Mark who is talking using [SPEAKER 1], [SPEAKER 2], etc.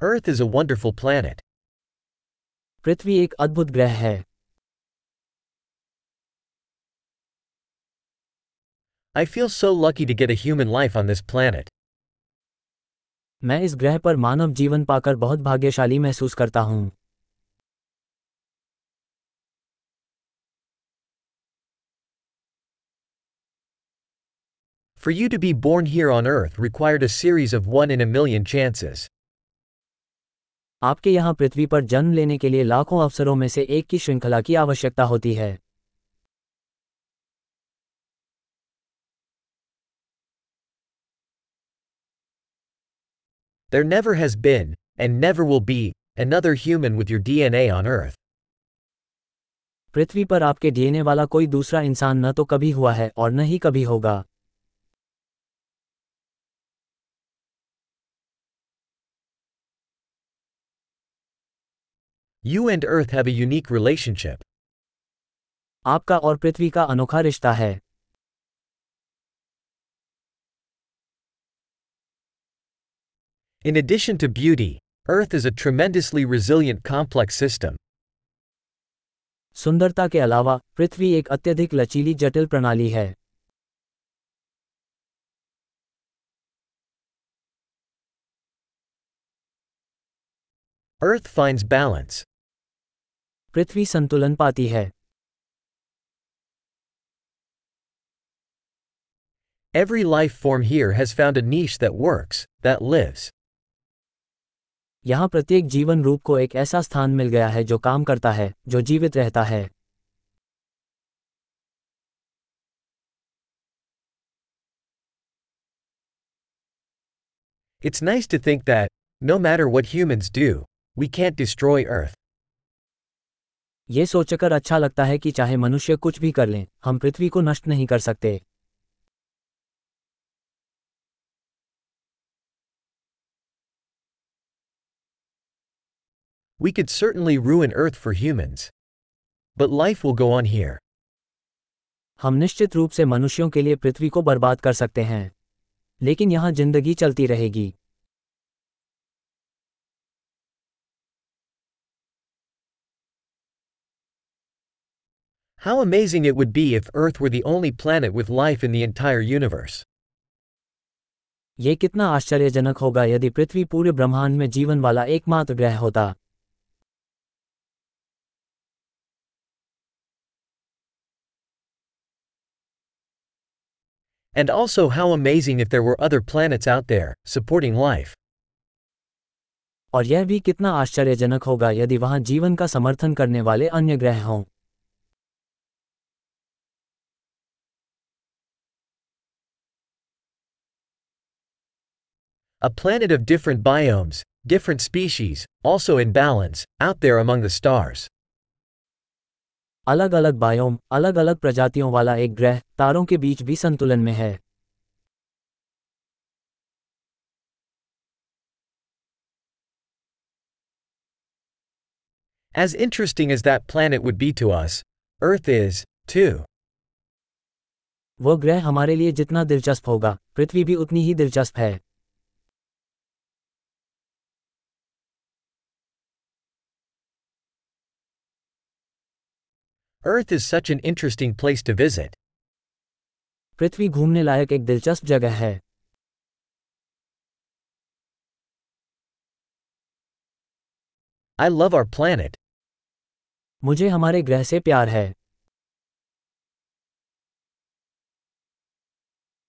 [SPEAKER 1] Earth is a wonderful planet.
[SPEAKER 2] पृथ्वी एक अद्भुत ग्रह है
[SPEAKER 1] I feel so lucky to get a human life on this planet.
[SPEAKER 2] मैं इस ग्रह पर मानव जीवन पाकर बहुत भाग्यशाली महसूस करता हूँ
[SPEAKER 1] For you to be born here on Earth required a series of one in a million chances.
[SPEAKER 2] आपके यहाँ पृथ्वी पर जन्म लेने के लिए लाखों अवसरों में से एक की श्रृंखला की आवश्यकता होती है
[SPEAKER 1] There never has been, and never will be, another human with your DNA on Earth.
[SPEAKER 2] पृथ्वी पर आपके डीएनए वाला कोई दूसरा इंसान न तो कभी हुआ है और न ही कभी होगा
[SPEAKER 1] You and Earth have a unique relationship.
[SPEAKER 2] आपका और पृथ्वी का अनोखा रिश्ता है
[SPEAKER 1] In addition to beauty, Earth is a tremendously resilient complex system.
[SPEAKER 2] सुंदरता के अलावा पृथ्वी एक अत्यधिक लचीली जटिल प्रणाली है
[SPEAKER 1] Earth finds balance.
[SPEAKER 2] पृथ्वी संतुलन पाती है
[SPEAKER 1] Every life form here has found a niche that works, that lives.
[SPEAKER 2] यहाँ प्रत्येक जीवन रूप को एक ऐसा स्थान मिल गया है जो काम करता है जो जीवित रहता है
[SPEAKER 1] It's nice to think that, no matter what humans do, we can't destroy Earth.
[SPEAKER 2] ये सोचकर अच्छा लगता है कि चाहे मनुष्य कुछ भी कर लें हम पृथ्वी को नष्ट नहीं कर सकते
[SPEAKER 1] We could certainly ruin Earth for humans. But life will go on here.
[SPEAKER 2] हम निश्चित रूप से मनुष्यों के लिए पृथ्वी को बर्बाद कर सकते हैं लेकिन यहाँ ज़िंदगी चलती रहेगी
[SPEAKER 1] How amazing it would be if Earth were the only planet with life in the entire universe.
[SPEAKER 2] ये कितना आश्चर्यजनक होगा यदि पृथ्वी पूरे ब्रह्मांड में जीवन वाला एकमात्र ग्रह होता
[SPEAKER 1] And also how amazing if there were other planets out there, supporting life.
[SPEAKER 2] और यह भी कितना आश्चर्यजनक होगा यदि वहां जीवन का समर्थन करने वाले अन्य ग्रह हों
[SPEAKER 1] A planet of different biomes, different species, also in balance, out there among the stars.
[SPEAKER 2] अलग अलग बायोम अलग अलग प्रजातियों वाला एक ग्रह तारों के बीच भी संतुलन में है
[SPEAKER 1] As interesting as that planet would be to us, Earth is, too.
[SPEAKER 2] वो ग्रह हमारे लिए जितना दिलचस्प होगा पृथ्वी भी उतनी ही दिलचस्प है
[SPEAKER 1] Earth is such an interesting place to visit.
[SPEAKER 2] पृथ्वी घूमने लायक एक दिलचस्प जगह है
[SPEAKER 1] I love our planet.
[SPEAKER 2] मुझे हमारे ग्रह से प्यार है